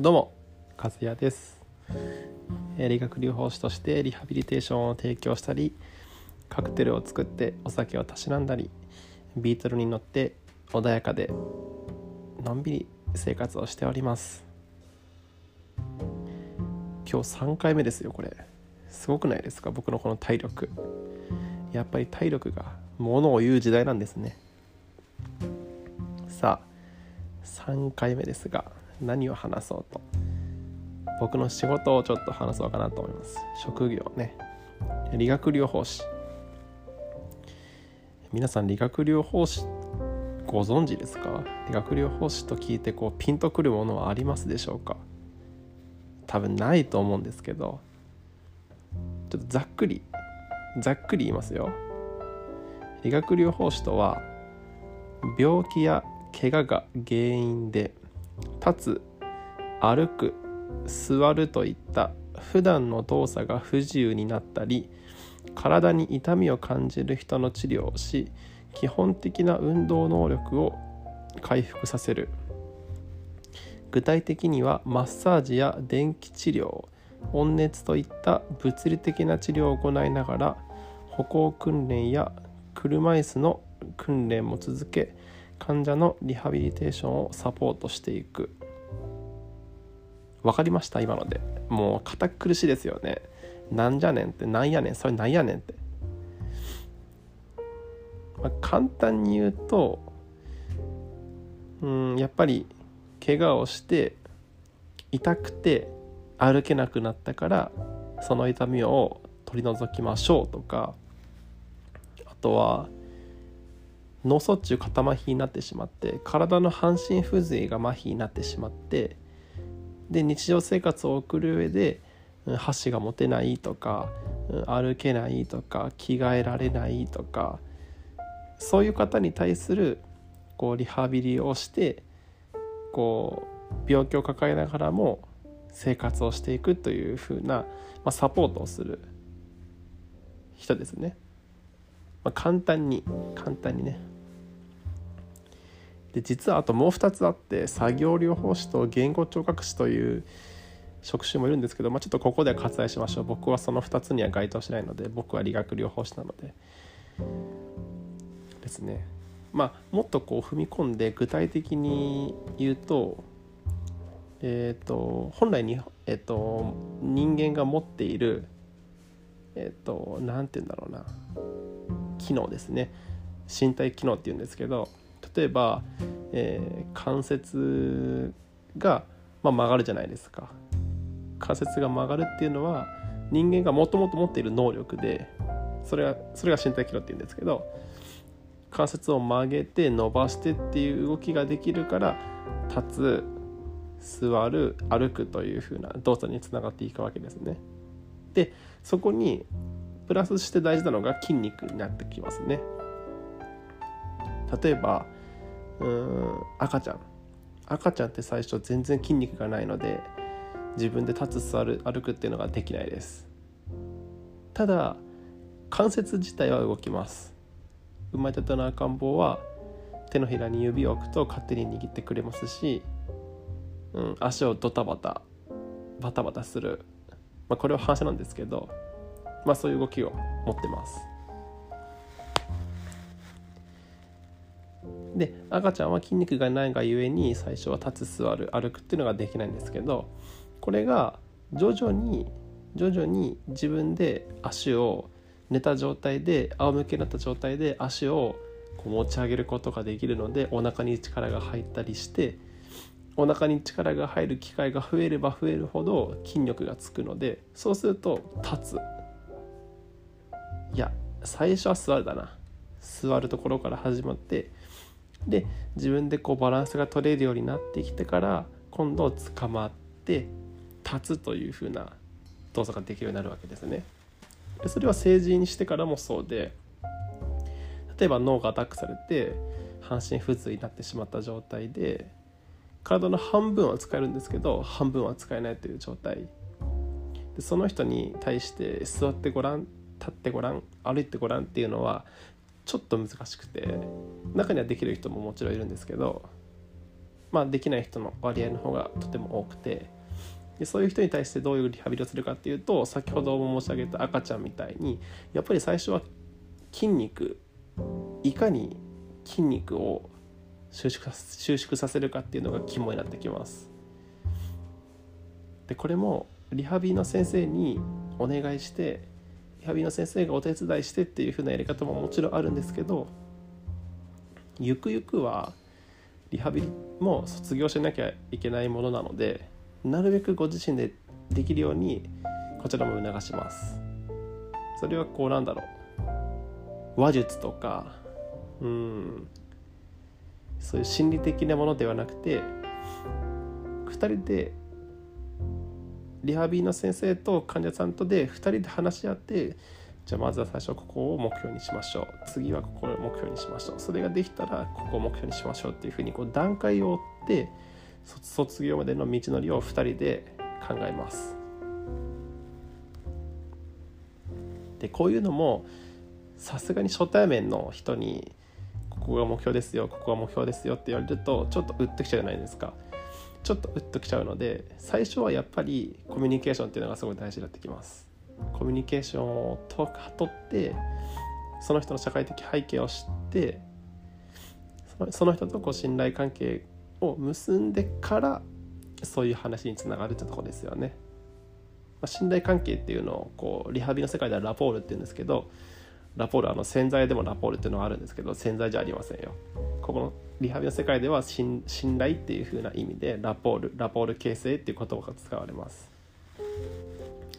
どうも和也です。えー理学療法士としてリハビリテーションを提供したりカクテルを作ってお酒をたしなんだりビートルに乗って穏やかでのんびり生活をしております。今日3回目ですよこれ。すごくないですか僕のこの体力。やっぱり体力がものを言う時代なんですね。さあ3回目ですが何を話そうと。僕の仕事をちょっと話そうかなと思います。職業ね。理学療法士。皆さん理学療法士ご存知ですか？理学療法士と聞いてこうピンとくるものはありますでしょうか？多分ないと思うんですけどちょっとざっくりざっくり言いますよ。理学療法士とは病気や怪我が原因で立つ歩く座るといった普段の動作が不自由になったり体に痛みを感じる人の治療をし基本的な運動能力を回復させる。具体的にはマッサージや電気治療温熱といった物理的な治療を行いながら歩行訓練や車椅子の訓練も続け患者のリハビリテーションをサポートしていく。わかりました？今ので。もう堅苦しいですよね。なんじゃねんって。なんやねん。それなんやねんって、まあ、簡単に言うとうんやっぱり怪我をして痛くて歩けなくなったからその痛みを取り除きましょうとかあとは脳卒中肩麻痺になってしまって体の半身不随が麻痺になってしまってで日常生活を送る上で箸が持てないとか歩けないとか着替えられないとかそういう方に対するこうリハビリをしてこう病気を抱えながらも生活をしていくというふうな、まあ、サポートをする人ですね。まあ、簡単に簡単にねで実はあともう2つあって作業療法士と言語聴覚士という職種もいるんですけど、まあ、ちょっとここでは割愛しましょう。僕はその2つには該当しないので僕は理学療法士なので。ですね。まあもっとこう踏み込んで具体的に言うとえっ、と本来に、えっと人間が持っているえっ、と何て言うんだろうな。機能ですね。身体機能っていうんですけど例えば、えー関節が、まあ、曲がるじゃないですか関節が曲がるっていうのは人間がもともと持っている能力でそれがそれが身体機能っていうんですけど関節を曲げて伸ばしてっていう動きができるから立つ座る歩くというふうな動作につながっていくわけですね。でそこにプラスして大事なのが筋肉になってきますね。例えばうん赤ちゃん。赤ちゃんって最初全然筋肉がないので自分で立つ座る歩くっていうのができないです。ただ関節自体は動きます。生まれたての赤ん坊は手のひらに指を置くと勝手に握ってくれますし、うん、足をドタバタバタバタする、まあ、これは反射なんですけど、まあ、そういう動きを持ってます。で赤ちゃんは筋肉がないがゆえに最初は立つ座る歩くっていうのができないんですけどこれが徐々に徐々に自分で足を寝た状態で仰向けになった状態で足をこう持ち上げることができるのでお腹に力が入ったりしてお腹に力が入る機会が増えれば増えるほど筋力がつくのでそうすると立つ。いや最初は座るだな。座るところから始まってで自分でこうバランスが取れるようになってきてから今度捕まって立つというふうな動作ができるようになるわけですね。でそれは成人にしてからもそうで例えば脳がアタックされて半身不随になってしまった状態で体の半分は使えるんですけど半分は使えないという状態でその人に対して座ってごらん立ってごらん歩いてごらんっていうのはちょっと難しくて中にはできる人ももちろんいるんですけどまあ、できない人の割合の方がとても多くてでそういう人に対してどういうリハビリをするかっていうと先ほども申し上げた赤ちゃんみたいにやっぱり最初は筋肉いかに筋肉を収縮収縮させるかっていうのが肝になってきます。でこれもリハビリの先生にお願いしてリハビリの先生がお手伝いしてっていう風なやり方ももちろんあるんですけどゆくゆくはリハビリも卒業しなきゃいけないものなのでなるべくご自身でできるようにこちらも促します。それはこうなんだろう。話術とかうんそういう心理的なものではなくて2人でリハビリの先生と患者さんとで2人で話し合ってじゃあまずは最初ここを目標にしましょう。次はここを目標にしましょう。それができたらここを目標にしましょうっていうふうにこう段階を追って卒業までの道のりを2人で考えます。でこういうのもさすがに初対面の人にここが目標ですよここが目標ですよって言われるとちょっと打ってきちゃうじゃないですか。ちょっと打っときちゃうので最初はやっぱりコミュニケーションっていうのがすごい大事になってきますコミュニケーションをとってその人の社会的背景を知ってその人とこう信頼関係を結んでからそういう話につながるってとこですよね。まあ、信頼関係っていうのをこうリハビリの世界ではラポールって言うんですけどラポールあの洗剤でもラポールっていうのがあるんですけど洗剤じゃありませんよ。ここのリハビリの世界では信頼っていう風な意味でラポールラポール形成っていう言葉が使われます。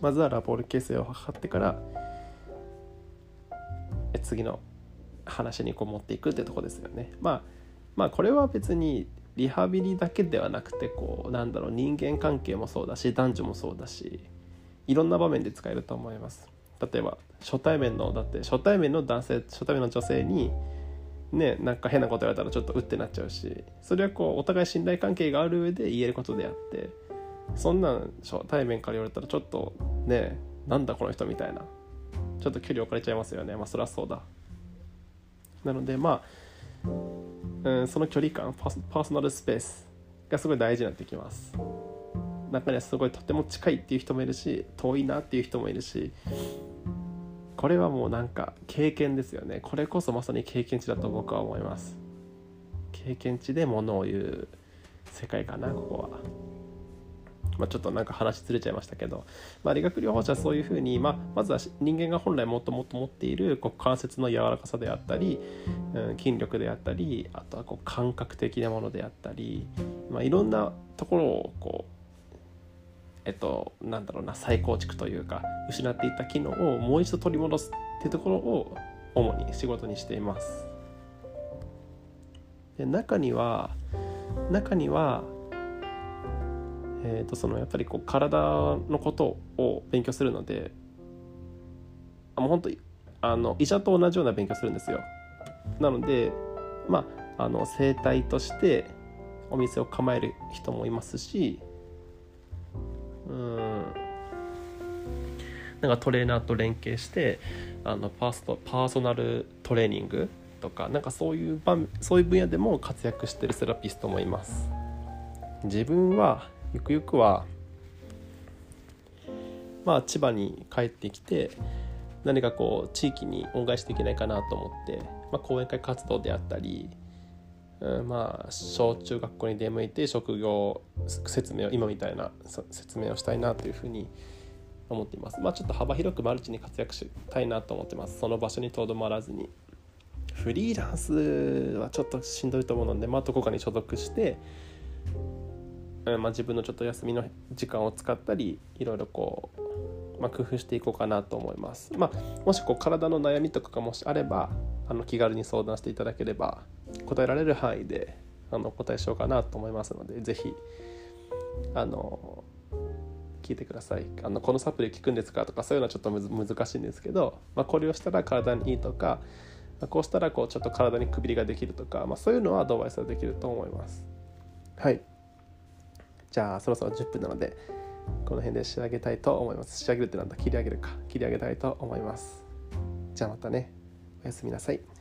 まずはラポール形成を図ってから次の話にこう持っていくってとこですよね。まあまあこれは別にリハビリだけではなくてこうなんだろう人間関係もそうだし男女もそうだしいろんな場面で使えると思います。例えば初対面のだって初対面の男性初対面の女性にねなんか変なこと言われたらちょっとうってなっちゃうしそれはこうお互い信頼関係がある上で言えることであってそんなん初対面から言われたらちょっとねなんだこの人みたいなちょっと距離置かれちゃいますよね。まあそりゃそうだ。なのでまあ、うん、その距離感パーソナルスペースがすごい大事になってきます。中にはすごいとても近いっていう人もいるし遠いなっていう人もいるしこれはもうなんか経験ですよね。これこそまさに経験値だと僕は思います。経験値でものを言う世界かなここは。まあ、ちょっとなんか話ずれちゃいましたけど、まあ、理学療法士はそういうふうに、まあ、まずは人間が本来もっともっと持っているこう関節の柔らかさであったり、うん、筋力であったりあとはこう感覚的なものであったり、まあ、いろんなところをこうえっと、なんだろうな再構築というか失っていた機能をもう一度取り戻すっていうところを主に仕事にしています。で中には中には、えー、とそのやっぱりこう体のことを勉強するのであもう本当あの医者と同じような勉強するんですよ。なのでまああの整体としてお店を構える人もいますしうん。なんかトレーナーと連携してあのパーストパーソナルトレーニングとかなんかそういう場そういう分野でも活躍してるセラピストもいます。自分はゆくゆくはまあ千葉に帰ってきて何かこう地域に恩返しできないかなと思って、まあ、講演会活動であったりうん、まあ小中学校に出向いて職業説明を今みたいな説明をしたいなというふうに思っています。まあちょっと幅広くマルチに活躍したいなと思ってます。その場所にとどまらずに。フリーランスはちょっとしんどいと思うので、まあ、どこかに所属して、まあ、自分のちょっと休みの時間を使ったりいろいろこう、まあ、工夫していこうかなと思います。まあ、もしこう体の悩みとかがもしあればあの気軽に相談していただければ答えられる範囲であのお答えしようかなと思いますので是非あの聞いてください。あのこのサプリ効くんですかとかそういうのはちょっと難しいんですけど、まあ、これをしたら体にいいとかこうしたらこうちょっと体にくびりができるとか、まあ、そういうのはアドバイスはできると思います。はい。じゃあそろそろ10分なのでこの辺で仕上げたいと思います。仕上げるってなんだ？切り上げるか。切り上げたいと思います。じゃあまたね。おやすみなさい。